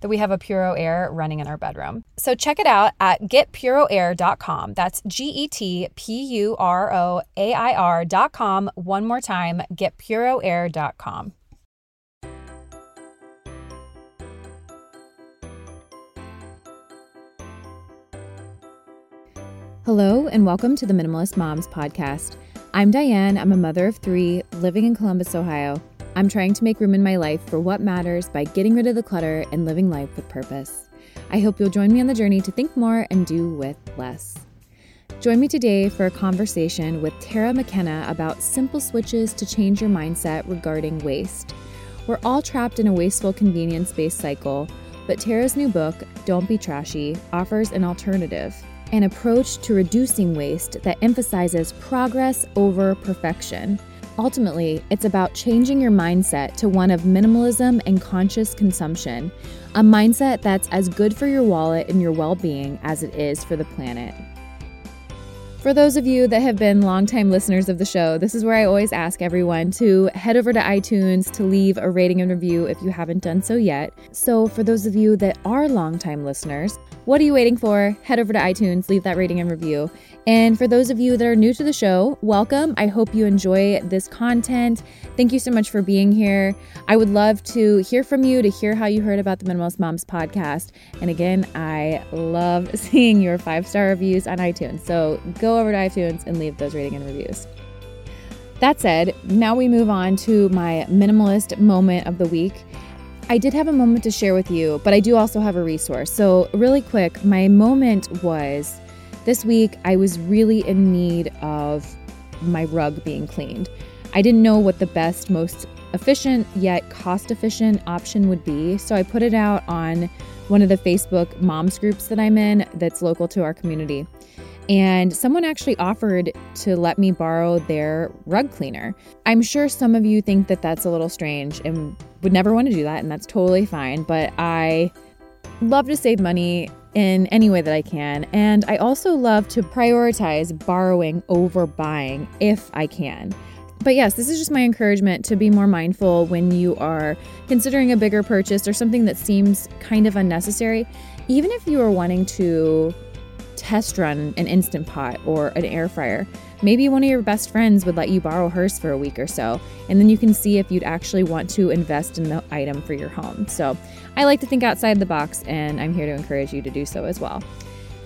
that we have a Puro Air running in our bedroom. So check it out at getpuroair.com. That's G E T P U R O A I R.com. One more time, getpuroair.com. Hello, and welcome to the Minimalist Moms podcast. I'm Diane. I'm a mother of three living in Columbus, Ohio. I'm trying to make room in my life for what matters by getting rid of the clutter and living life with purpose. I hope you'll join me on the journey to think more and do with less. Join me today for a conversation with Tara McKenna about simple switches to change your mindset regarding waste. We're all trapped in a wasteful convenience based cycle, but Tara's new book, Don't Be Trashy, offers an alternative an approach to reducing waste that emphasizes progress over perfection. Ultimately, it's about changing your mindset to one of minimalism and conscious consumption, a mindset that's as good for your wallet and your well being as it is for the planet. For those of you that have been longtime listeners of the show, this is where I always ask everyone to head over to iTunes to leave a rating and review if you haven't done so yet. So, for those of you that are longtime listeners, what are you waiting for? Head over to iTunes, leave that rating and review. And for those of you that are new to the show, welcome. I hope you enjoy this content. Thank you so much for being here. I would love to hear from you, to hear how you heard about the Minimalist Moms podcast. And again, I love seeing your five star reviews on iTunes. So go over to iTunes and leave those rating and reviews. That said, now we move on to my minimalist moment of the week. I did have a moment to share with you, but I do also have a resource. So, really quick, my moment was this week, I was really in need of my rug being cleaned. I didn't know what the best, most efficient yet cost efficient option would be, so I put it out on one of the Facebook moms groups that I'm in that's local to our community. And someone actually offered to let me borrow their rug cleaner. I'm sure some of you think that that's a little strange and would never want to do that, and that's totally fine. But I love to save money in any way that I can. And I also love to prioritize borrowing over buying if I can. But yes, this is just my encouragement to be more mindful when you are considering a bigger purchase or something that seems kind of unnecessary. Even if you are wanting to test run an Instant Pot or an air fryer, maybe one of your best friends would let you borrow hers for a week or so, and then you can see if you'd actually want to invest in the item for your home. So I like to think outside the box, and I'm here to encourage you to do so as well.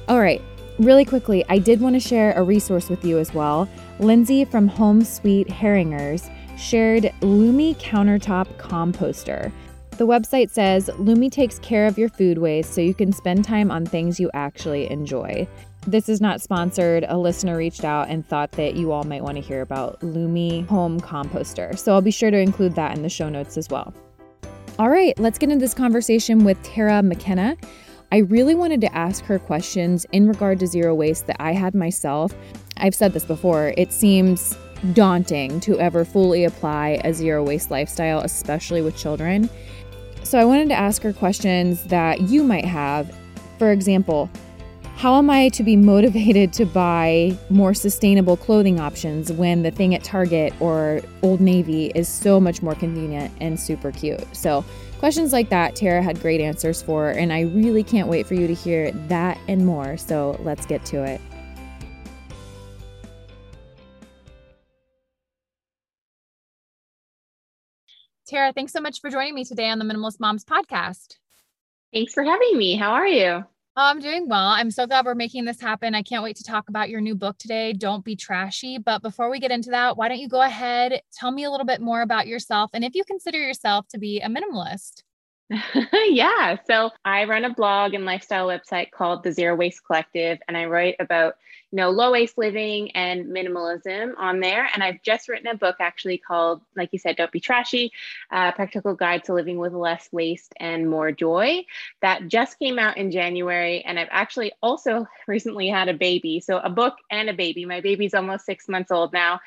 All right, really quickly, I did want to share a resource with you as well. Lindsay from Home Sweet Herringers shared Lomi Countertop Composter. The website says Lomi takes care of your food waste so you can spend time on things you actually enjoy. This is not sponsored. A listener reached out and thought that you all might want to hear about Lomi Home Composter. So I'll be sure to include that in the show notes as well. All right, let's get into this conversation with Tara McKenna. I really wanted to ask her questions in regard to zero waste that I had myself. I've said this before, it seems daunting to ever fully apply a zero waste lifestyle, especially with children. So I wanted to ask her questions that you might have. For example, how am I to be motivated to buy more sustainable clothing options when the thing at Target or Old Navy is so much more convenient and super cute? So, questions like that, Tara had great answers for, and I really can't wait for you to hear that and more. So, let's get to it. Tara, thanks so much for joining me today on the Minimalist Moms podcast. Thanks for having me. How are you? Oh, I'm doing well. I'm so glad we're making this happen. I can't wait to talk about your new book today, Don't Be Trashy. But before we get into that, why don't you go ahead, tell me a little bit more about yourself and if you consider yourself to be a minimalist? yeah. So I run a blog and lifestyle website called the Zero Waste Collective, and I write about you know low waste living and minimalism on there. And I've just written a book actually called, like you said, Don't Be Trashy: uh, Practical Guide to Living with Less Waste and More Joy. That just came out in January, and I've actually also recently had a baby. So a book and a baby. My baby's almost six months old now.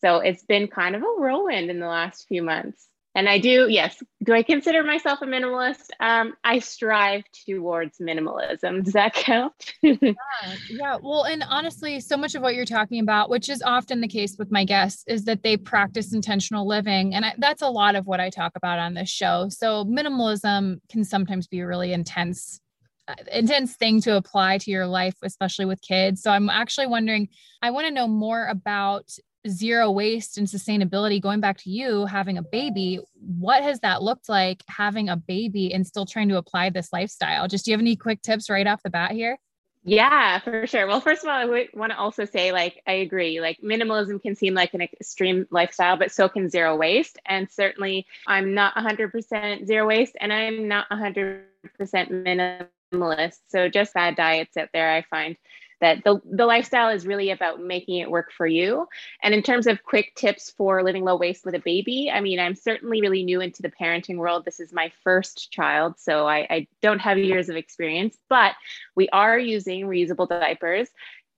So it's been kind of a whirlwind in the last few months. And I do, yes. Do I consider myself a minimalist? Um, I strive towards minimalism. Does that count? yeah, yeah. Well, and honestly, so much of what you're talking about, which is often the case with my guests, is that they practice intentional living. And I, that's a lot of what I talk about on this show. So minimalism can sometimes be a really intense uh, intense thing to apply to your life especially with kids so i'm actually wondering i want to know more about zero waste and sustainability going back to you having a baby what has that looked like having a baby and still trying to apply this lifestyle just do you have any quick tips right off the bat here yeah, for sure. Well, first of all, I want to also say, like, I agree. Like, minimalism can seem like an extreme lifestyle, but so can zero waste. And certainly, I'm not 100% zero waste, and I'm not 100% minimalist. So, just bad diets out there, I find that the, the lifestyle is really about making it work for you. And in terms of quick tips for living low waste with a baby, I mean, I'm certainly really new into the parenting world. This is my first child, so I, I don't have years of experience, but we are using reusable diapers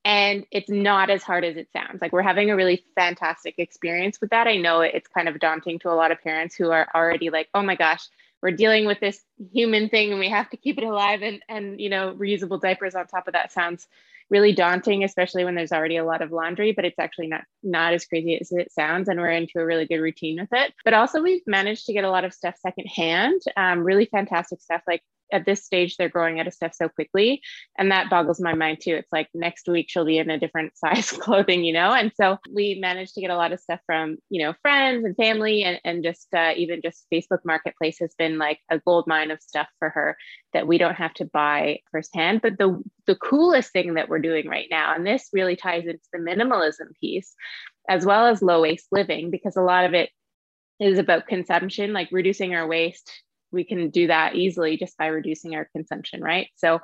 and it's not as hard as it sounds like we're having a really fantastic experience with that i know it's kind of daunting to a lot of parents who are already like oh my gosh we're dealing with this human thing and we have to keep it alive and and you know reusable diapers on top of that sounds really daunting, especially when there's already a lot of laundry, but it's actually not not as crazy as it sounds. And we're into a really good routine with it. But also we've managed to get a lot of stuff secondhand, um, really fantastic stuff like at this stage they're growing out of stuff so quickly. And that boggles my mind too. It's like next week she'll be in a different size clothing you know? And so we managed to get a lot of stuff from you know friends and family and, and just uh, even just facebook marketplace has been like a gold mine of stuff for her that we don't have to buy firsthand. But the the coolest thing that we're doing right now and this really ties into the minimalism piece as well as low waste living because a lot of it is about consumption like reducing our waste we can do that easily just by reducing our consumption, right? So,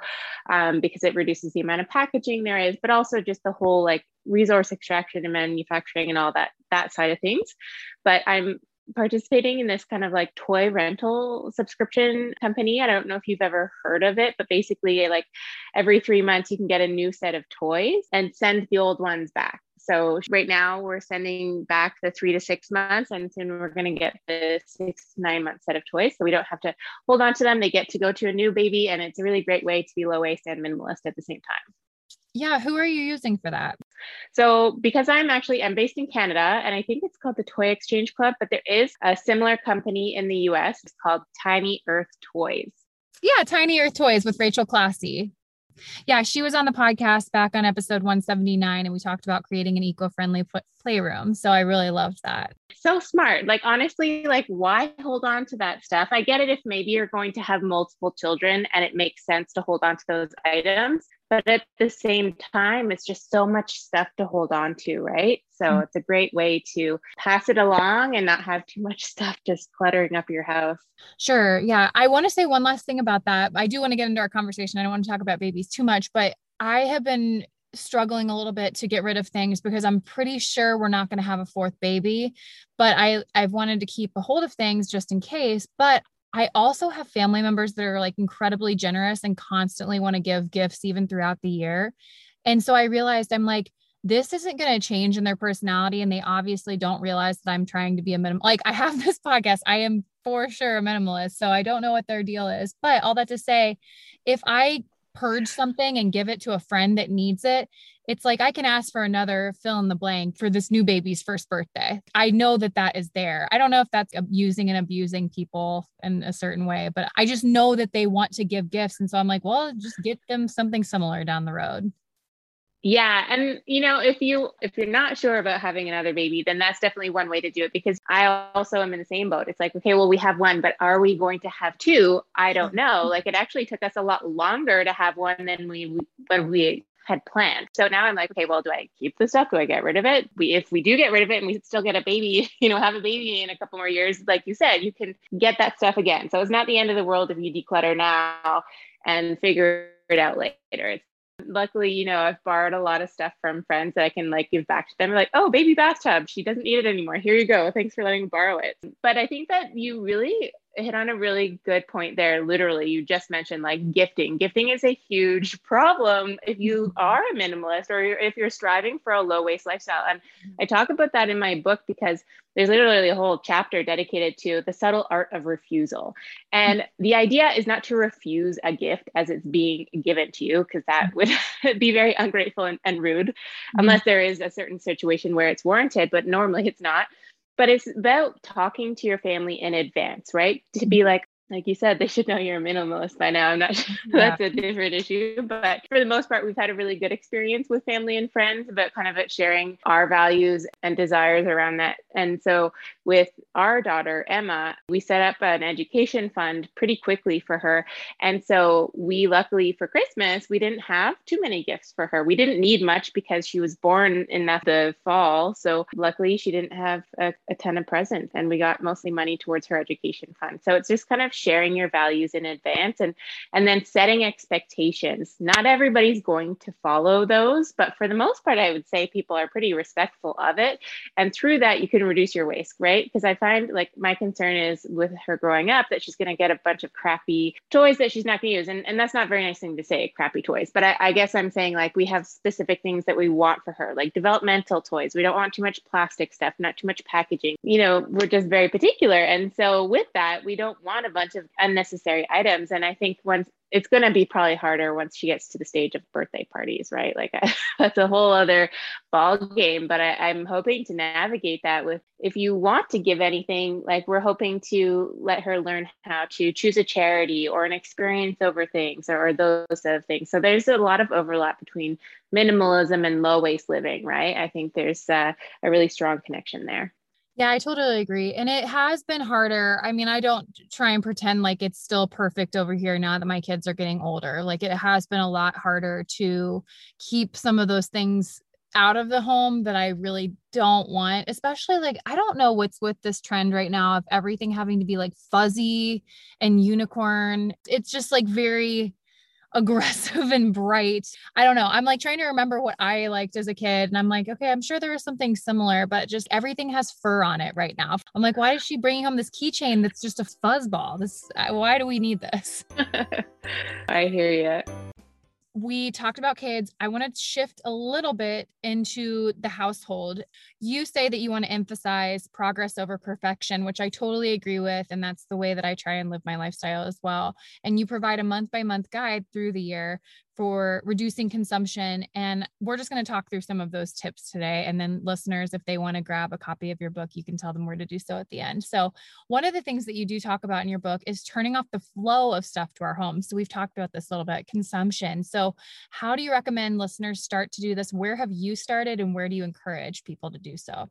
um, because it reduces the amount of packaging there is, but also just the whole like resource extraction and manufacturing and all that that side of things. But I'm participating in this kind of like toy rental subscription company. I don't know if you've ever heard of it, but basically, like every three months, you can get a new set of toys and send the old ones back. So right now we're sending back the three to six months, and soon we're going to get the six to nine month set of toys. So we don't have to hold on to them. They get to go to a new baby, and it's a really great way to be low waste and minimalist at the same time. Yeah, who are you using for that? So because I'm actually I'm based in Canada and I think it's called the Toy Exchange Club, but there is a similar company in the US. It's called Tiny Earth Toys. Yeah, Tiny Earth Toys with Rachel Classy. Yeah, she was on the podcast back on episode 179 and we talked about creating an eco-friendly playroom. So I really loved that. So smart. Like honestly, like why hold on to that stuff? I get it if maybe you're going to have multiple children and it makes sense to hold on to those items, but at the same time it's just so much stuff to hold on to right so mm-hmm. it's a great way to pass it along and not have too much stuff just cluttering up your house sure yeah i want to say one last thing about that i do want to get into our conversation i don't want to talk about babies too much but i have been struggling a little bit to get rid of things because I'm pretty sure we're not going to have a fourth baby but I I've wanted to keep a hold of things just in case but I also have family members that are like incredibly generous and constantly want to give gifts even throughout the year. And so I realized I'm like, this isn't going to change in their personality. And they obviously don't realize that I'm trying to be a minimal. Like I have this podcast, I am for sure a minimalist. So I don't know what their deal is. But all that to say, if I purge something and give it to a friend that needs it, it's like I can ask for another fill in the blank for this new baby's first birthday. I know that that is there. I don't know if that's using and abusing people in a certain way, but I just know that they want to give gifts. And so I'm like, well, just get them something similar down the road. Yeah, and you know, if you if you're not sure about having another baby, then that's definitely one way to do it because I also am in the same boat. It's like, okay, well we have one, but are we going to have two? I don't know. Like it actually took us a lot longer to have one than we when we had planned. So now I'm like, okay, well, do I keep the stuff? Do I get rid of it? We if we do get rid of it and we still get a baby, you know, have a baby in a couple more years, like you said, you can get that stuff again. So it's not the end of the world if you declutter now and figure it out later. It's luckily, you know, I've borrowed a lot of stuff from friends that I can like give back to them. Like, oh, baby bathtub, she doesn't need it anymore. Here you go. Thanks for letting me borrow it. But I think that you really hit on a really good point there. Literally, you just mentioned like gifting. Gifting is a huge problem if you mm-hmm. are a minimalist or if you're striving for a low waste lifestyle. And I talk about that in my book because there's literally a whole chapter dedicated to the subtle art of refusal. And mm-hmm. the idea is not to refuse a gift as it's being given to you, because that mm-hmm. would be very ungrateful and, and rude, mm-hmm. unless there is a certain situation where it's warranted, but normally it's not but it's about talking to your family in advance, right? To be like, like you said, they should know you're a minimalist by now. I'm not sure yeah. that's a different issue, but for the most part, we've had a really good experience with family and friends about kind of sharing our values and desires around that. And so with our daughter, Emma, we set up an education fund pretty quickly for her. And so we luckily for Christmas, we didn't have too many gifts for her. We didn't need much because she was born in the fall. So luckily she didn't have a, a ton of presents and we got mostly money towards her education fund. So it's just kind of sharing your values in advance and and then setting expectations. Not everybody's going to follow those, but for the most part I would say people are pretty respectful of it. And through that you can reduce your waste, right? Because I find like my concern is with her growing up that she's going to get a bunch of crappy toys that she's not going to use. And, and that's not very nice thing to say, crappy toys. But I, I guess I'm saying like we have specific things that we want for her, like developmental toys. We don't want too much plastic stuff, not too much packaging. You know, we're just very particular. And so with that, we don't want a bunch of unnecessary items. And I think once it's going to be probably harder once she gets to the stage of birthday parties, right? Like I, that's a whole other ball game. But I, I'm hoping to navigate that with if you want to give anything, like we're hoping to let her learn how to choose a charity or an experience over things or, or those sort of things. So there's a lot of overlap between minimalism and low waste living, right? I think there's uh, a really strong connection there. Yeah, I totally agree. And it has been harder. I mean, I don't try and pretend like it's still perfect over here now that my kids are getting older. Like it has been a lot harder to keep some of those things out of the home that I really don't want, especially like I don't know what's with this trend right now of everything having to be like fuzzy and unicorn. It's just like very aggressive and bright. I don't know. I'm like trying to remember what I liked as a kid. And I'm like, okay, I'm sure there was something similar, but just everything has fur on it right now. I'm like, why is she bringing home this keychain that's just a fuzz ball? This, uh, why do we need this? I hear you we talked about kids. I want to shift a little bit into the household. You say that you want to emphasize progress over perfection, which I totally agree with. And that's the way that I try and live my lifestyle as well. And you provide a month by month guide through the year for reducing consumption. And we're just going to talk through some of those tips today. And then, listeners, if they want to grab a copy of your book, you can tell them where to do so at the end. So, one of the things that you do talk about in your book is turning off the flow of stuff to our homes. So, we've talked about this a little bit consumption. So, how do you recommend listeners start to do this? Where have you started, and where do you encourage people to do so?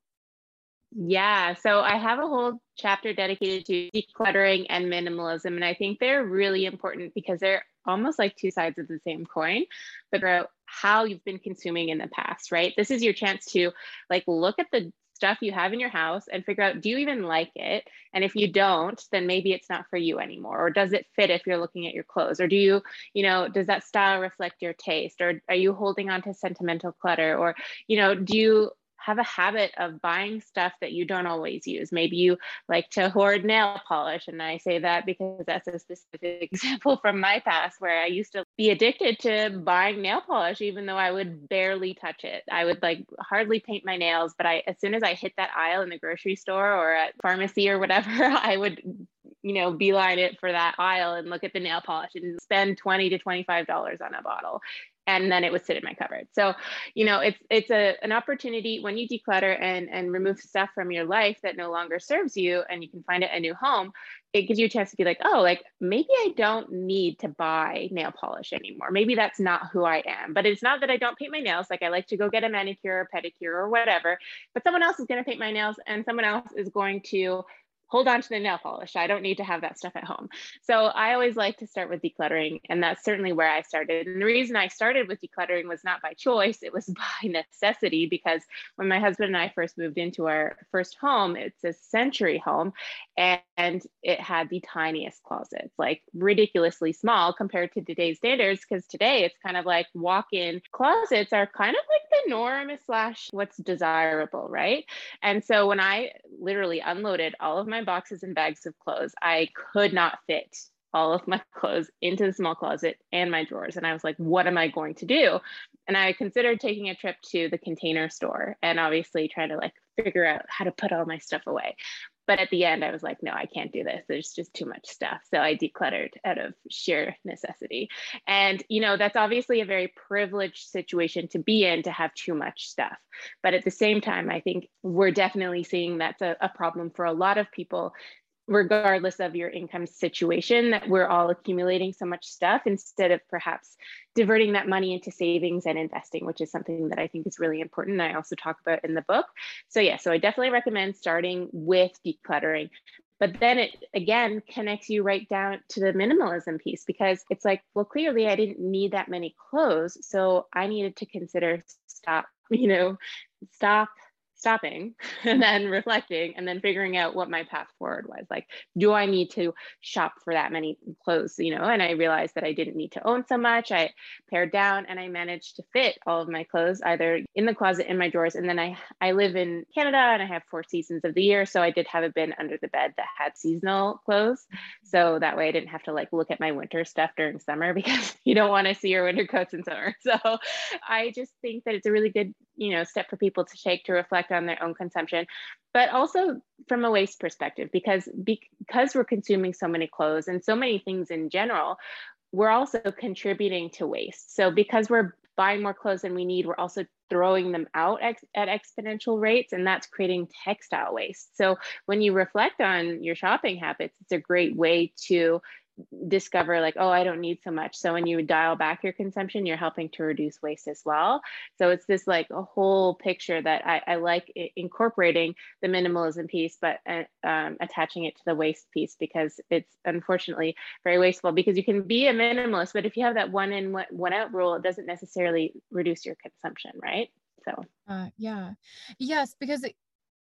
Yeah, so I have a whole chapter dedicated to decluttering and minimalism. And I think they're really important because they're almost like two sides of the same coin, but about how you've been consuming in the past, right? This is your chance to like look at the stuff you have in your house and figure out do you even like it? And if you don't then maybe it's not for you anymore. Or does it fit if you're looking at your clothes? Or do you you know does that style reflect your taste? Or are you holding on to sentimental clutter? Or you know do you have a habit of buying stuff that you don't always use. Maybe you like to hoard nail polish. And I say that because that's a specific example from my past where I used to be addicted to buying nail polish, even though I would barely touch it. I would like hardly paint my nails, but I, as soon as I hit that aisle in the grocery store or at pharmacy or whatever, I would you know, beeline it for that aisle and look at the nail polish and spend 20 to $25 on a bottle. And then it would sit in my cupboard. So, you know, it's it's a an opportunity when you declutter and and remove stuff from your life that no longer serves you and you can find it a new home, it gives you a chance to be like, oh, like maybe I don't need to buy nail polish anymore. Maybe that's not who I am. But it's not that I don't paint my nails. Like I like to go get a manicure or pedicure or whatever, but someone else is going to paint my nails and someone else is going to hold on to the nail polish. I don't need to have that stuff at home. So I always like to start with decluttering. And that's certainly where I started. And the reason I started with decluttering was not by choice, it was by necessity because when my husband and I first moved into our first home, it's a century home and it had the tiniest closets, like ridiculously small compared to today's standards. Because today it's kind of like walk in closets are kind of like the norm slash what's desirable, right? And so when I literally unloaded all of my my boxes and bags of clothes, I could not fit all of my clothes into the small closet and my drawers. And I was like, what am I going to do? And I considered taking a trip to the container store and obviously trying to like figure out how to put all my stuff away. But at the end, I was like, no, I can't do this. There's just too much stuff. So I decluttered out of sheer necessity. And, you know, that's obviously a very privileged situation to be in to have too much stuff. But at the same time, I think we're definitely seeing that's a, a problem for a lot of people regardless of your income situation, that we're all accumulating so much stuff instead of perhaps diverting that money into savings and investing, which is something that I think is really important. I also talk about in the book. So, yeah, so I definitely recommend starting with decluttering. But then it again connects you right down to the minimalism piece because it's like, well, clearly I didn't need that many clothes. So I needed to consider stop, you know, stop stopping and then reflecting and then figuring out what my path forward was. Like do i need to shop for that many clothes you know? And i realized that i didn't need to own so much. I pared down and i managed to fit all of my clothes either in the closet in my drawers. And then i i live in canada and i have four seasons of the year. So i did have a bin under the bed that had seasonal clothes. So that way i didn't have to like look at my winter stuff during summer because you don't want to see your winter coats in summer. So i just think that it's a really good you know step for people to take to reflect on their own consumption but also from a waste perspective because because we're consuming so many clothes and so many things in general we're also contributing to waste. So because we're buying more clothes than we need we're also throwing them out ex- at exponential rates and that's creating textile waste. So when you reflect on your shopping habits it's a great way to discover like oh i don't need so much. So when you dial back your consumption you're helping to reduce waste as well. So it's this like a whole picture that i, I like incorporating the minimalism piece but uh, um, attaching it to the waste piece because it's unfortunately very wasteful because you can be a minimalist but if you have that one in one out rule it doesn't necessarily reduce your consumption right? So. Uh, yeah. Yes because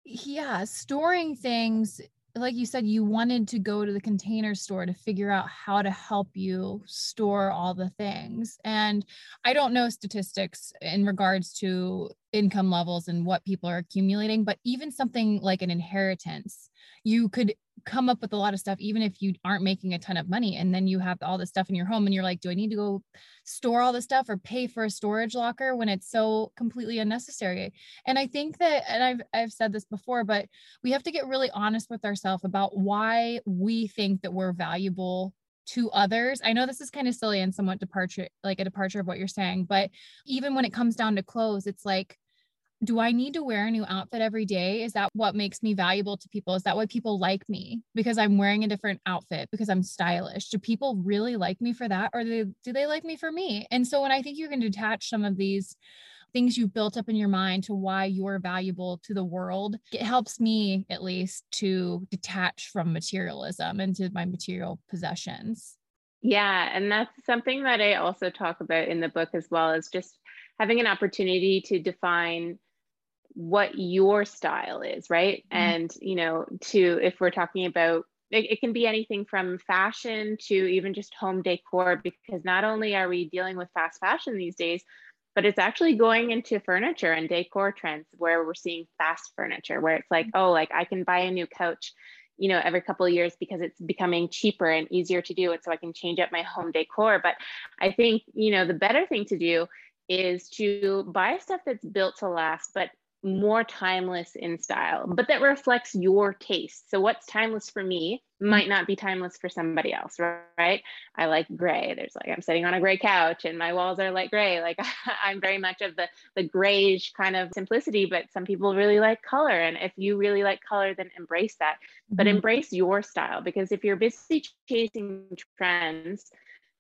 yeah storing things like you said, you wanted to go to the container store to figure out how to help you store all the things. And I don't know statistics in regards to income levels and what people are accumulating, but even something like an inheritance, you could come up with a lot of stuff even if you aren't making a ton of money and then you have all this stuff in your home and you're like do i need to go store all this stuff or pay for a storage locker when it's so completely unnecessary and i think that and i've i've said this before but we have to get really honest with ourselves about why we think that we're valuable to others. I know this is kind of silly and somewhat departure, like a departure of what you're saying, but even when it comes down to clothes, it's like do I need to wear a new outfit every day? Is that what makes me valuable to people? Is that why people like me? Because I'm wearing a different outfit, because I'm stylish. Do people really like me for that? Or do they, do they like me for me? And so when I think you can detach some of these things you've built up in your mind to why you're valuable to the world, it helps me at least to detach from materialism into my material possessions. Yeah. And that's something that I also talk about in the book as well, is just having an opportunity to define what your style is, right? Mm-hmm. And, you know, to if we're talking about it, it, can be anything from fashion to even just home decor, because not only are we dealing with fast fashion these days, but it's actually going into furniture and decor trends where we're seeing fast furniture, where it's like, mm-hmm. oh, like I can buy a new couch, you know, every couple of years because it's becoming cheaper and easier to do it. So I can change up my home decor. But I think, you know, the better thing to do is to buy stuff that's built to last, but more timeless in style, but that reflects your taste. So, what's timeless for me might not be timeless for somebody else, right? I like gray. There's like I'm sitting on a gray couch and my walls are like gray. Like I'm very much of the the grayish kind of simplicity, but some people really like color. And if you really like color, then embrace that. Mm-hmm. But embrace your style because if you're busy chasing trends,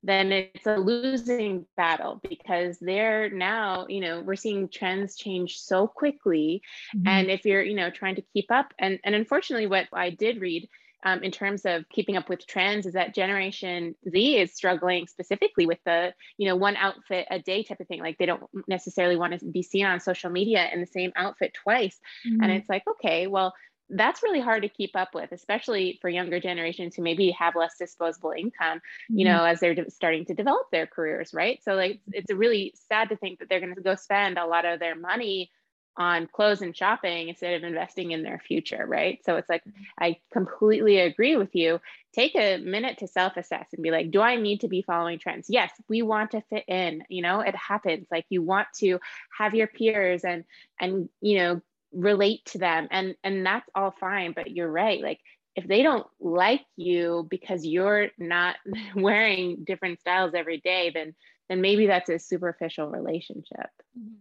then it's a losing battle because they're now, you know, we're seeing trends change so quickly. Mm-hmm. And if you're, you know, trying to keep up, and and unfortunately, what I did read um, in terms of keeping up with trends is that generation z is struggling specifically with the you know one outfit a day type of thing like they don't necessarily want to be seen on social media in the same outfit twice mm-hmm. and it's like okay well that's really hard to keep up with especially for younger generations who maybe have less disposable income you mm-hmm. know as they're de- starting to develop their careers right so like it's really sad to think that they're going to go spend a lot of their money on clothes and shopping instead of investing in their future, right? So it's like, I completely agree with you. Take a minute to self assess and be like, do I need to be following trends? Yes, we want to fit in, you know, it happens. Like you want to have your peers and, and, you know, relate to them and and that's all fine but you're right like if they don't like you because you're not wearing different styles every day then then maybe that's a superficial relationship. Mm-hmm.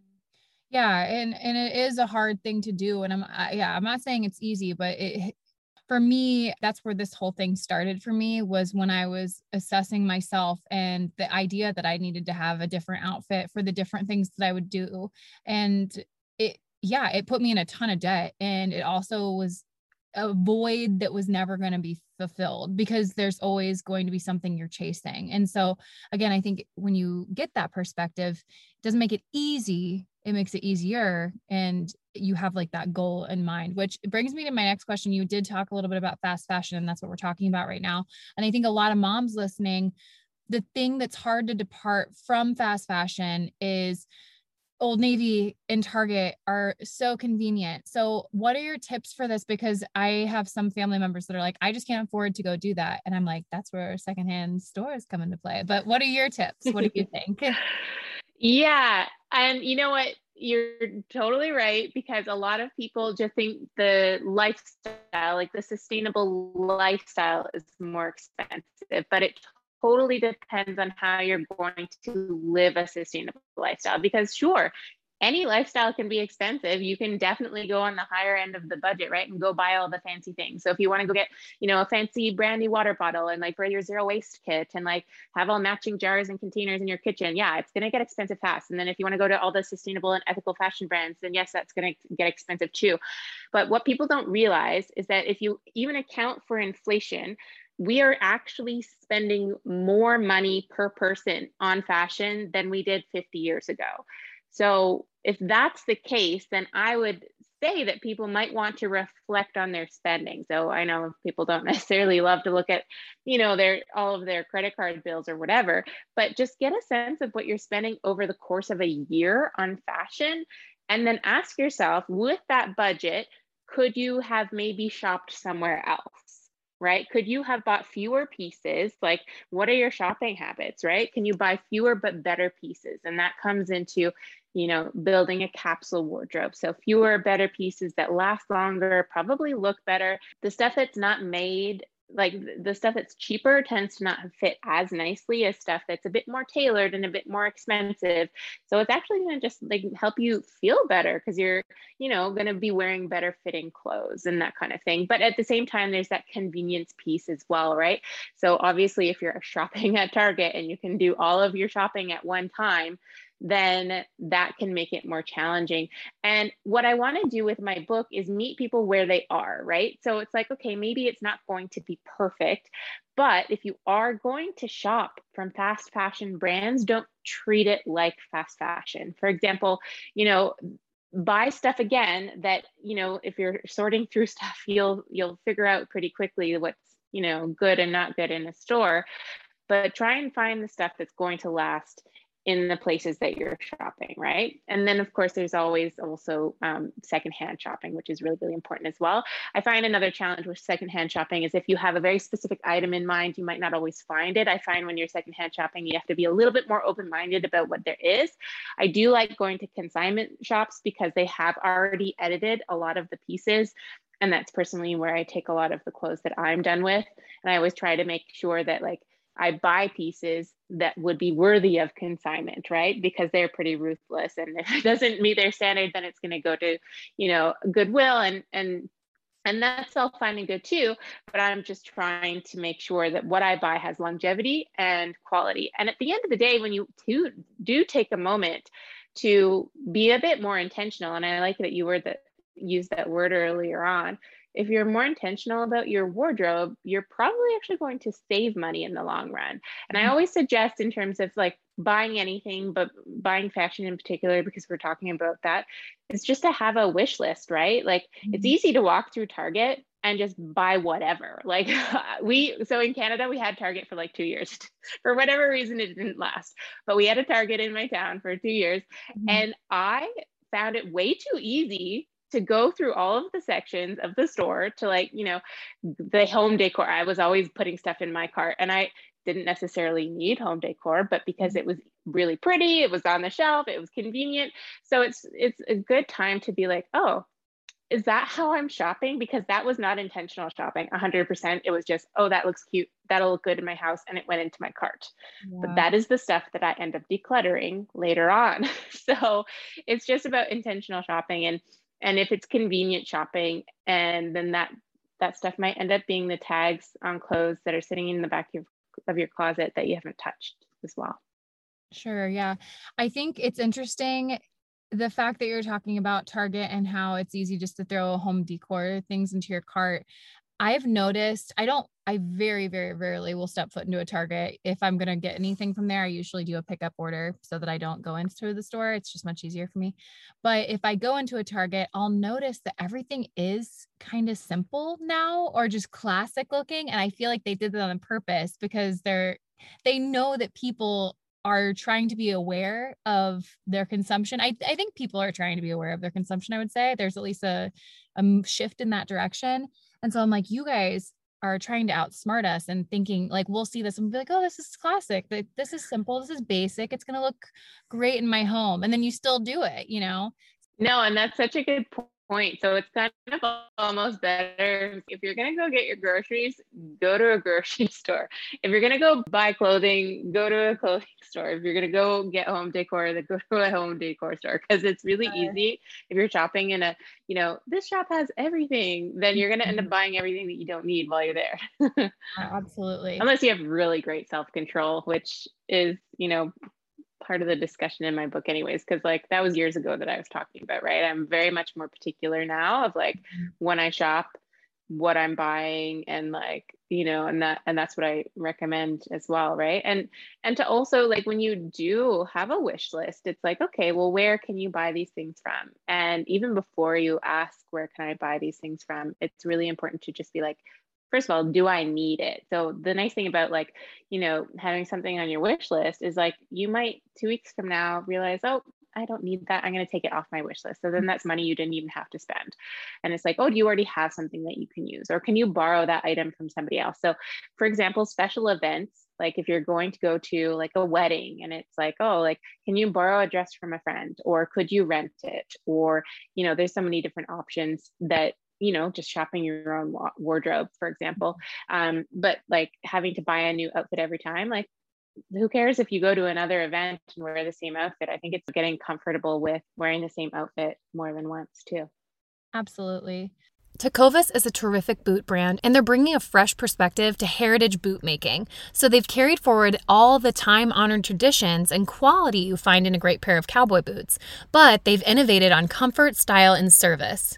Yeah and and it is a hard thing to do and i'm I, yeah i'm not saying it's easy but it for me that's where this whole thing started for me was when i was assessing myself and the idea that i needed to have a different outfit for the different things that i would do and it yeah it put me in a ton of debt and it also was a void that was never going to be fulfilled because there's always going to be something you're chasing. And so, again, I think when you get that perspective, it doesn't make it easy, it makes it easier. And you have like that goal in mind, which brings me to my next question. You did talk a little bit about fast fashion, and that's what we're talking about right now. And I think a lot of moms listening, the thing that's hard to depart from fast fashion is Old Navy and Target are so convenient. So, what are your tips for this? Because I have some family members that are like, I just can't afford to go do that. And I'm like, that's where secondhand stores come into play. But what are your tips? What do you think? yeah. And you know what? You're totally right because a lot of people just think the lifestyle, like the sustainable lifestyle, is more expensive, but it totally depends on how you're going to live a sustainable lifestyle. Because, sure, any lifestyle can be expensive. You can definitely go on the higher end of the budget, right? And go buy all the fancy things. So if you want to go get, you know, a fancy brandy water bottle and like for your zero waste kit and like have all matching jars and containers in your kitchen, yeah, it's going to get expensive fast. And then if you want to go to all the sustainable and ethical fashion brands, then yes, that's going to get expensive too. But what people don't realize is that if you even account for inflation, we are actually spending more money per person on fashion than we did 50 years ago. So, if that's the case, then I would say that people might want to reflect on their spending. So, I know people don't necessarily love to look at, you know, their all of their credit card bills or whatever, but just get a sense of what you're spending over the course of a year on fashion and then ask yourself with that budget, could you have maybe shopped somewhere else? Right? Could you have bought fewer pieces? Like, what are your shopping habits, right? Can you buy fewer but better pieces? And that comes into, you know, building a capsule wardrobe. So, fewer, better pieces that last longer, probably look better. The stuff that's not made like the stuff that's cheaper tends to not fit as nicely as stuff that's a bit more tailored and a bit more expensive. So it's actually going to just like help you feel better because you're you know going to be wearing better fitting clothes and that kind of thing. But at the same time there's that convenience piece as well right? So obviously if you're shopping at target and you can do all of your shopping at one time then that can make it more challenging. And what I want to do with my book is meet people where they are, right? So it's like, okay, maybe it's not going to be perfect, but if you are going to shop from fast fashion brands, don't treat it like fast fashion. For example, you know, buy stuff again that, you know, if you're sorting through stuff, you'll you'll figure out pretty quickly what's, you know, good and not good in a store. But try and find the stuff that's going to last in the places that you're shopping, right? And then, of course, there's always also um, secondhand shopping, which is really, really important as well. I find another challenge with secondhand shopping is if you have a very specific item in mind, you might not always find it. I find when you're secondhand shopping, you have to be a little bit more open minded about what there is. I do like going to consignment shops because they have already edited a lot of the pieces and that's personally where I take a lot of the clothes that I'm done with. And I always try to make sure that like I buy pieces that would be worthy of consignment, right? Because they're pretty ruthless. And if it doesn't meet their standard, then it's going to go to, you know, Goodwill and and and that's all fine and good too. But I'm just trying to make sure that what I buy has longevity and quality. And at the end of the day, when you do, do take a moment to be a bit more intentional, and I like that you were that used that word earlier on if you're more intentional about your wardrobe, you're probably actually going to save money in the long run. And I mm-hmm. always suggest, in terms of like buying anything, but buying fashion in particular, because we're talking about that, is just to have a wish list, right? Like mm-hmm. it's easy to walk through Target and just buy whatever. Like we, so in Canada, we had Target for like two years. for whatever reason, it didn't last, but we had a Target in my town for two years. Mm-hmm. And I found it way too easy to go through all of the sections of the store to like you know the home decor. I was always putting stuff in my cart and i didn't necessarily need home decor but because mm-hmm. it was really pretty it was on the shelf it was convenient. So it's it's a good time to be like oh is that how i'm shopping? Because that was not intentional shopping 100% it was just oh that looks cute. That'll look good in my house and it went into my cart. Yeah. but that is the stuff that i end up decluttering later on. So it's just about intentional shopping and and if it's convenient shopping and then that that stuff might end up being the tags on clothes that are sitting in the back of, of your closet that you haven't touched as well. Sure yeah. I think it's interesting the fact that you're talking about target and how it's easy just to throw home decor things into your cart. I've noticed I don't, I very, very rarely will step foot into a Target. If I'm going to get anything from there, I usually do a pickup order so that I don't go into the store. It's just much easier for me. But if I go into a Target, I'll notice that everything is kind of simple now or just classic looking. And I feel like they did that on purpose because they're, they know that people are trying to be aware of their consumption. I, I think people are trying to be aware of their consumption, I would say. There's at least a, a shift in that direction. And so I'm like, you guys are trying to outsmart us and thinking like we'll see this and be like, oh, this is classic. This is simple. This is basic. It's gonna look great in my home. And then you still do it, you know? No, and that's such a good point. So it's kind of almost better if you're going to go get your groceries, go to a grocery store. If you're going to go buy clothing, go to a clothing store. If you're going to go get home decor, then go to a home decor store because it's really easy. If you're shopping in a, you know, this shop has everything, then you're going to end up mm-hmm. buying everything that you don't need while you're there. Absolutely. Unless you have really great self control, which is, you know, part of the discussion in my book anyways because like that was years ago that i was talking about right? I'm very much more particular now of like mm-hmm. when i shop what i'm buying and like you know and that and that's what i recommend as well right? And and to also like when you do have a wish list it's like okay well where can you buy these things from? And even before you ask where can i buy these things from? It's really important to just be like first of all, do I need it? So the nice thing about like, you know, having something on your wish list is like you might two weeks from now realize, oh, I don't need that. I'm going to take it off my wish list. So then that's money you didn't even have to spend. And it's like, oh, do you already have something that you can use? Or can you borrow that item from somebody else? So, for example, special events, like if you're going to go to like a wedding and it's like, oh, like, can you borrow a dress from a friend? Or could you rent it? Or, you know, there's so many different options that you know just shopping your own wardrobe for example um, but like having to buy a new outfit every time like who cares if you go to another event and wear the same outfit i think it's getting comfortable with wearing the same outfit more than once too absolutely Tecovas is a terrific boot brand, and they're bringing a fresh perspective to heritage boot making. So they've carried forward all the time honored traditions and quality you find in a great pair of cowboy boots, but they've innovated on comfort, style, and service.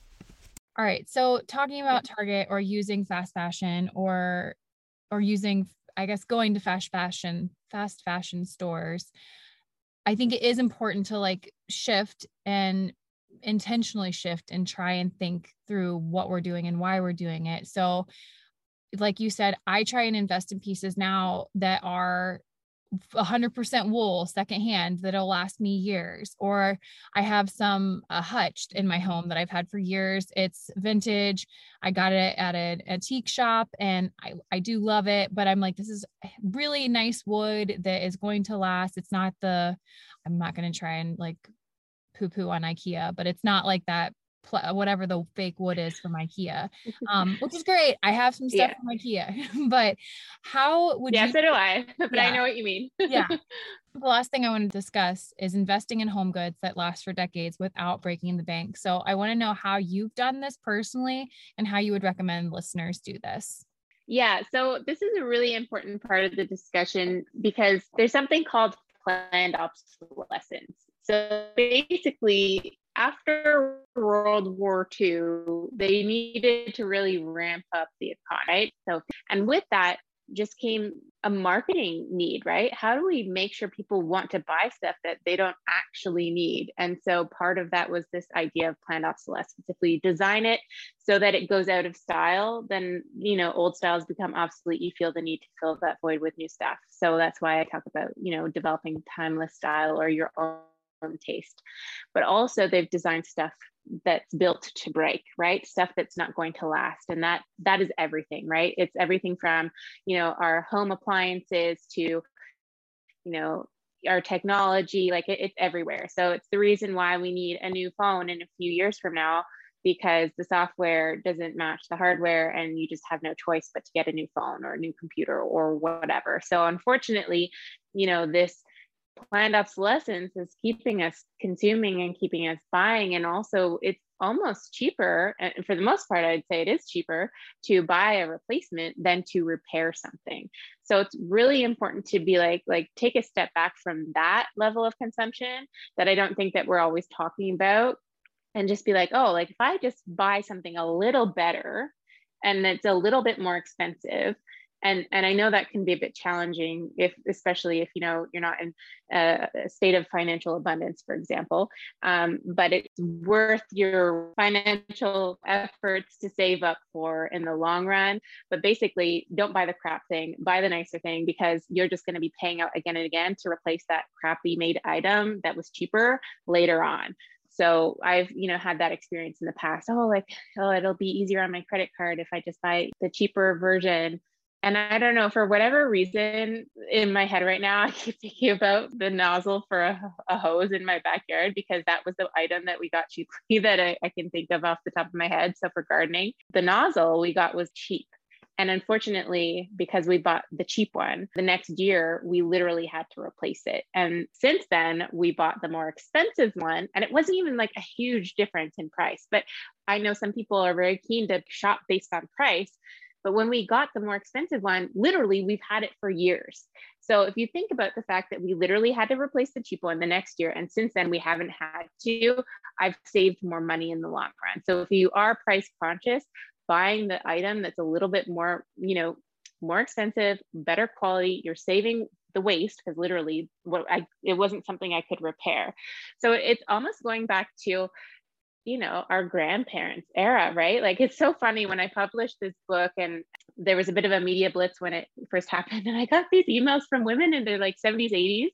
All right. So talking about Target or using fast fashion or or using I guess going to fast fashion fast fashion stores, I think it is important to like shift and intentionally shift and try and think through what we're doing and why we're doing it. So like you said, I try and invest in pieces now that are 100% wool secondhand that'll last me years or i have some uh, hutched in my home that i've had for years. It's vintage. I got it at an antique shop and I, I do love it but i'm like this is really nice wood that is going to last. It's not the i'm not going to try and like poo poo on ikea but it's not like that pl- whatever the fake wood is from IKEA, um, which is great. I have some stuff yeah. from IKEA, but how would yeah, you? so do I, but yeah. I know what you mean. yeah. The last thing I want to discuss is investing in home goods that last for decades without breaking the bank. So I want to know how you've done this personally and how you would recommend listeners do this. Yeah, so this is a really important part of the discussion because there's something called planned obsolescence. So basically, after World War II, they needed to really ramp up the economy. Right? So, and with that just came a marketing need, right? How do we make sure people want to buy stuff that they don't actually need? And so part of that was this idea of planned obsolescence. If we design it so that it goes out of style, then you know old styles become obsolete. You feel the need to fill that void with new stuff. So that's why I talk about you know developing timeless style or your own taste. But also they've designed stuff that's built to break right? Stuff that's not going to last. And that that is everything right? It's everything from you know our home appliances to you know our technology like it, it's everywhere. So it's the reason why we need a new phone in a few years from now because the software doesn't match the hardware and you just have no choice but to get a new phone or a new computer or whatever. So unfortunately you know this planned obsolescence is keeping us consuming and keeping us buying. And also it's almost cheaper and for the most part i'd say it is cheaper to buy a replacement than to repair something. So it's really important to be like like take a step back from that level of consumption that i don't think that we're always talking about and just be like oh like if i just buy something a little better and it's a little bit more expensive and and i know that can be a bit challenging if especially if you know you're not in a, a state of financial abundance for example um, but it's worth your financial efforts to save up for in the long run but basically don't buy the crap thing buy the nicer thing because you're just going to be paying out again and again to replace that crappy made item that was cheaper later on So I've, you know, had that experience in the past. Oh, like, oh, it'll be easier on my credit card if I just buy the cheaper version. And I don't know, for whatever reason in my head right now, I keep thinking about the nozzle for a, a hose in my backyard because that was the item that we got cheaply that I, I can think of off the top of my head. So for gardening, the nozzle we got was cheap. And unfortunately, because we bought the cheap one, the next year we literally had to replace it. And since then, we bought the more expensive one. And it wasn't even like a huge difference in price. But I know some people are very keen to shop based on price. But when we got the more expensive one, literally we've had it for years. So if you think about the fact that we literally had to replace the cheap one the next year, and since then we haven't had to, I've saved more money in the long run. So if you are price conscious, buying the item that's a little bit more, you know, more expensive, better quality, you're saving the waste because literally what I it wasn't something I could repair. So it's almost going back to you know our grandparents era right? Like it's so funny when i published this book and there was a bit of a media blitz when it first happened and i got these emails from women in their like 70s 80s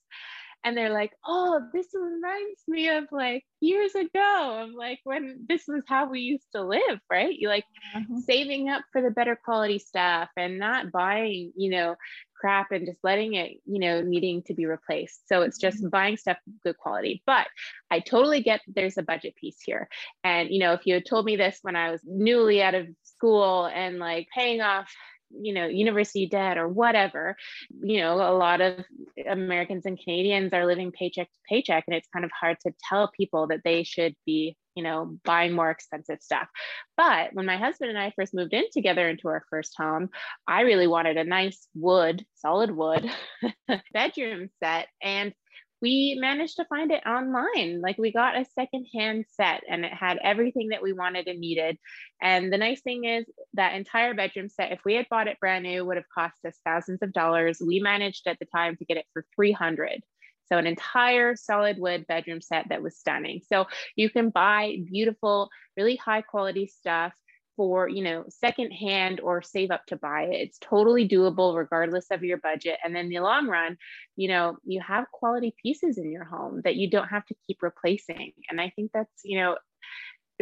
and they're like oh this reminds me of like years ago of like when this was how we used to live right you like mm-hmm. saving up for the better quality stuff and not buying you know crap and just letting it, you know, needing to be replaced. So it's just mm-hmm. buying stuff good quality. But I totally get there's a budget piece here. And, you know, if you had told me this when I was newly out of school and like paying off you know university debt or whatever you know a lot of americans and canadians are living paycheck to paycheck and it's kind of hard to tell people that they should be you know buying more expensive stuff. But when my husband and i first moved in together into our first home i really wanted a nice wood solid wood bedroom set and we managed to find it online. Like we got a secondhand set and it had everything that we wanted and needed. And the nice thing is that entire bedroom set, if we had bought it brand new, would have cost us thousands of dollars. We managed at the time to get it for 300. So an entire solid wood bedroom set that was stunning. So you can buy beautiful, really high quality stuff for you know secondhand or save up to buy it. It's totally doable regardless of your budget. And then the long run you know you have quality pieces in your home that you don't have to keep replacing. And i think that's you know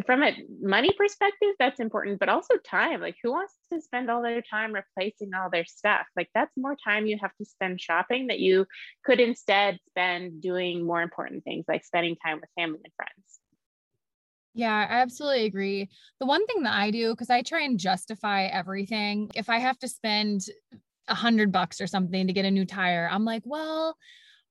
from a money perspective that's important but also time. Like who wants to spend all their time replacing all their stuff? Like that's more time you have to spend shopping that you could instead spend doing more important things like spending time with family and friends yeah, I absolutely agree. The one thing that I do, because I try and justify everything, if I have to spend a hundred bucks or something to get a new tire, I'm like, well,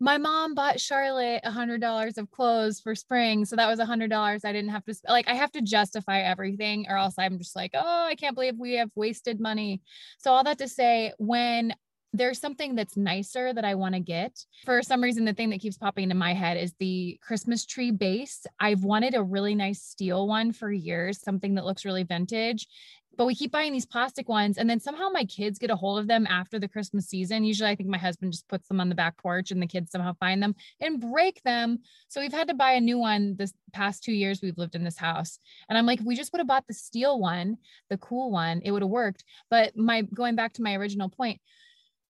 my mom bought Charlotte a hundred dollars of clothes for spring. So that was a hundred dollars. I didn't have to like I have to justify everything or else I'm just like, oh, I can't believe we have wasted money. So all that to say, when there's something that's nicer that I want to get. For some reason, the thing that keeps popping into my head is the Christmas tree base. I've wanted a really nice steel one for years, something that looks really vintage. But we keep buying these plastic ones, and then somehow my kids get a hold of them after the Christmas season. Usually, I think my husband just puts them on the back porch, and the kids somehow find them and break them. So we've had to buy a new one this past two years we've lived in this house. And I'm like, we just would have bought the steel one, the cool one, it would have worked. But my going back to my original point,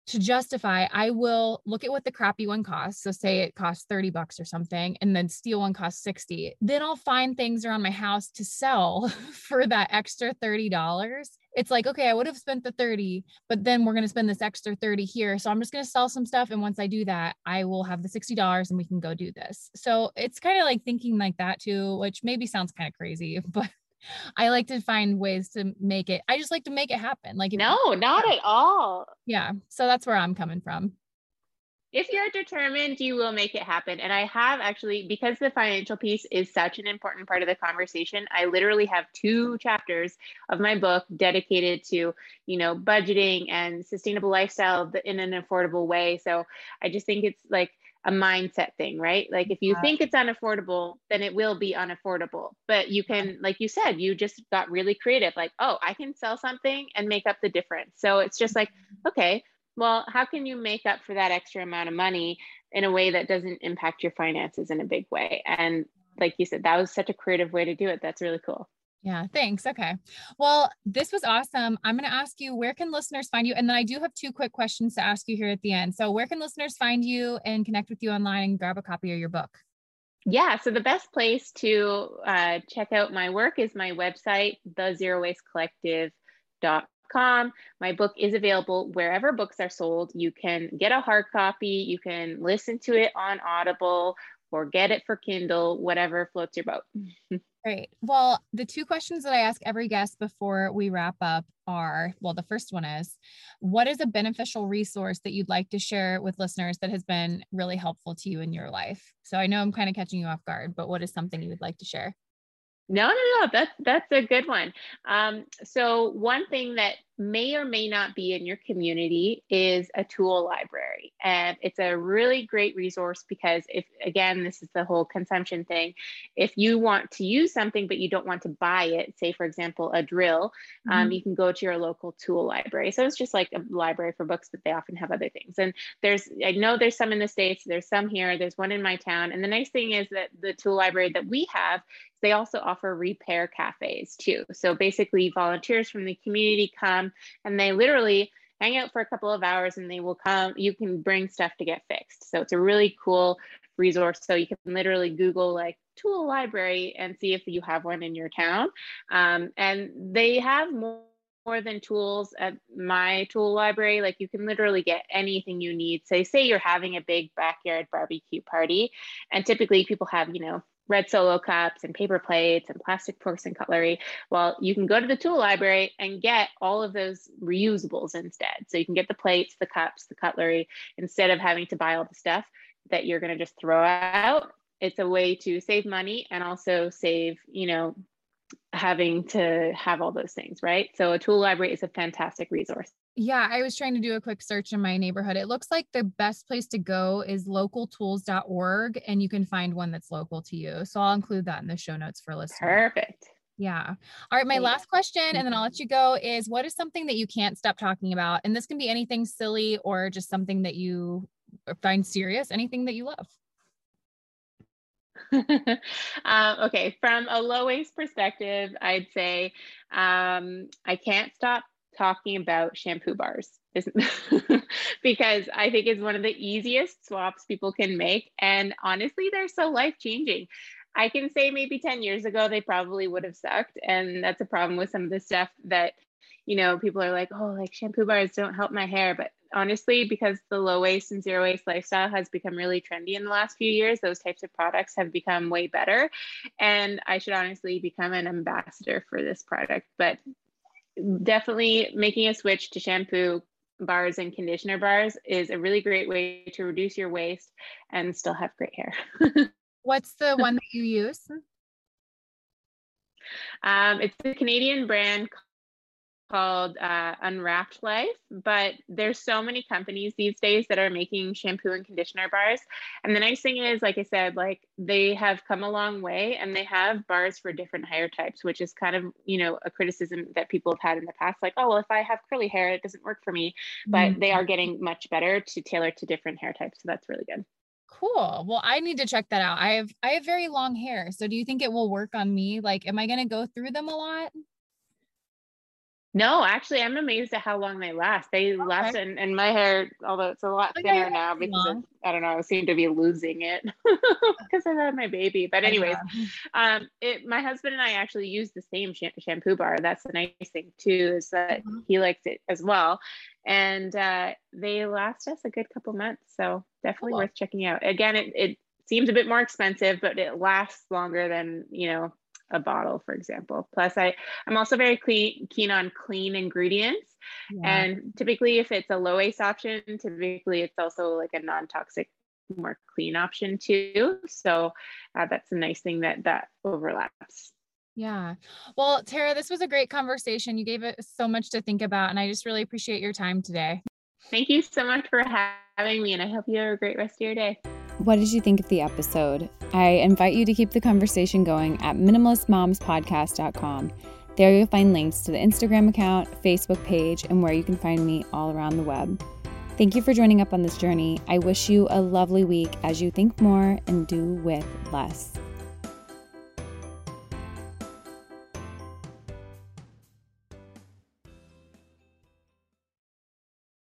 to justify, I will look at what the crappy one costs. So say it costs 30 bucks or something, and then steel one costs 60. Then I'll find things around my house to sell for that extra $30. It's like, okay, I would have spent the 30, but then we're going to spend this extra 30 here. So I'm just going to sell some stuff. And once I do that, I will have the $60 and we can go do this. So it's kind of like thinking like that too, which maybe sounds kind of crazy, but I like to find ways to make it. I just like to make it happen. Like no, not at all. Yeah. So that's where I'm coming from. If you're determined, you will make it happen. And I have actually, because the financial piece is such an important part of the conversation, I literally have two chapters of my book dedicated to, you know, budgeting and sustainable lifestyle in an affordable way. So I just think it's like a mindset thing, right? Like if you yeah. think it's unaffordable, then it will be unaffordable. But you can, like you said, you just got really creative. Like, oh, I can sell something and make up the difference. So it's just like, mm-hmm. okay, well, how can you make up for that extra amount of money in a way that doesn't impact your finances in a big way? And like you said, that was such a creative way to do it. That's really cool. Yeah, thanks. Okay. Well, this was awesome. I'm going to ask you where can listeners find you? And then I do have two quick questions to ask you here at the end. So, where can listeners find you and connect with you online and grab a copy of your book? Yeah, so the best place to uh, check out my work is my website, thezerowastecollective.com. My book is available wherever books are sold. You can get a hard copy, you can listen to it on Audible or get it for Kindle, whatever floats your boat. Great. Well, the two questions that I ask every guest before we wrap up are well, the first one is what is a beneficial resource that you'd like to share with listeners that has been really helpful to you in your life? So I know I'm kind of catching you off guard, but what is something you would like to share? No, no, no. That's that's a good one. Um, so one thing that may or may not be in your community is a tool library. And it's a really great resource because if, again, this is the whole consumption thing. If you want to use something, but you don't want to buy it, say, for example, a drill, um, mm-hmm. um, you can go to your local tool library. So it's just like a library for books, but they often have other things. And there's, I know there's some in the States, there's some here, there's one in my town. And the nice thing is that the tool library that we have, they also offer repair cafes too. So basically, volunteers from the community come and they literally hang out for a couple of hours and they will come you can bring stuff to get fixed. So it's a really cool resource. So you can literally google like tool library and see if you have one in your town. Um, and they have more more than tools at my tool library. Like you can literally get anything you need. Say say you're having a big backyard barbecue party and typically people have you know red solo cups and paper plates and plastic forks and cutlery. Well, you can go to the tool library and get all of those reusables instead. So you can get the plates, the cups, the cutlery, instead of having to buy all the stuff that you're going to just throw out. It's a way to save money and also save, you know, having to have all those things, right? So a tool library is a fantastic resource. Yeah, I was trying to do a quick search in my neighborhood. It looks like the best place to go is localtools.org and you can find one that's local to you. So I'll include that in the show notes for listeners. Perfect. Yeah. All right. My last question, and then I'll let you go, is what is something that you can't stop talking about? And this can be anything silly or just something that you find serious, anything that you love. um, okay, from a low waste perspective, I'd say um, I can't stop talking about shampoo bars because I think it's one of the easiest swaps people can make. And honestly, they're so life changing. I can say maybe 10 years ago, they probably would have sucked. And that's a problem with some of the stuff that, you know, people are like, oh, like shampoo bars don't help my hair. But honestly, because the low waste and zero waste lifestyle has become really trendy in the last few years, those types of products have become way better. And I should honestly become an ambassador for this product. But definitely making a switch to shampoo bars and conditioner bars is a really great way to reduce your waste and still have great hair. What's the one that you use? Um, it's a Canadian brand called uh, Unwrapped Life, but there's so many companies these days that are making shampoo and conditioner bars. And the nice thing is, like I said, like they have come a long way and they have bars for different hair types, which is kind of, you know, a criticism that people have had in the past. Like, oh, well, if I have curly hair, it doesn't work for me. But mm-hmm. they are getting much better to tailor to different hair types. So that's really good. Cool. Well, I need to check that out. I have I have very long hair. So do you think it will work on me? Like, am I gonna go through them a lot? No, actually, I'm amazed at how long they last. They okay. last, and, and my hair, although it's a lot oh, thinner now because of, I don't know, I seem to be losing it because I had my baby. But anyways, um, it my husband and I actually use the same sh- shampoo bar. That's the nice thing too, is that mm-hmm. he likes it as well, and uh, they last us a good couple months. So definitely cool. worth checking out. Again, it it seems a bit more expensive, but it lasts longer than you know a bottle, for example. Plus, I, I'm also very clean, keen on clean ingredients. Yeah. And typically, if it's a low waste option, typically it's also like a non toxic, more clean option too. So uh, that's a nice thing that that overlaps. Yeah. Well, Tara, this was a great conversation. You gave it so much to think about, and I just really appreciate your time today. Thank you so much for having me, and I hope you have a great rest of your day. What did you think of the episode? I invite you to keep the conversation going at minimalistmomspodcast.com. There you'll find links to the Instagram account, Facebook page, and where you can find me all around the web. Thank you for joining up on this journey. I wish you a lovely week as you think more and do with less.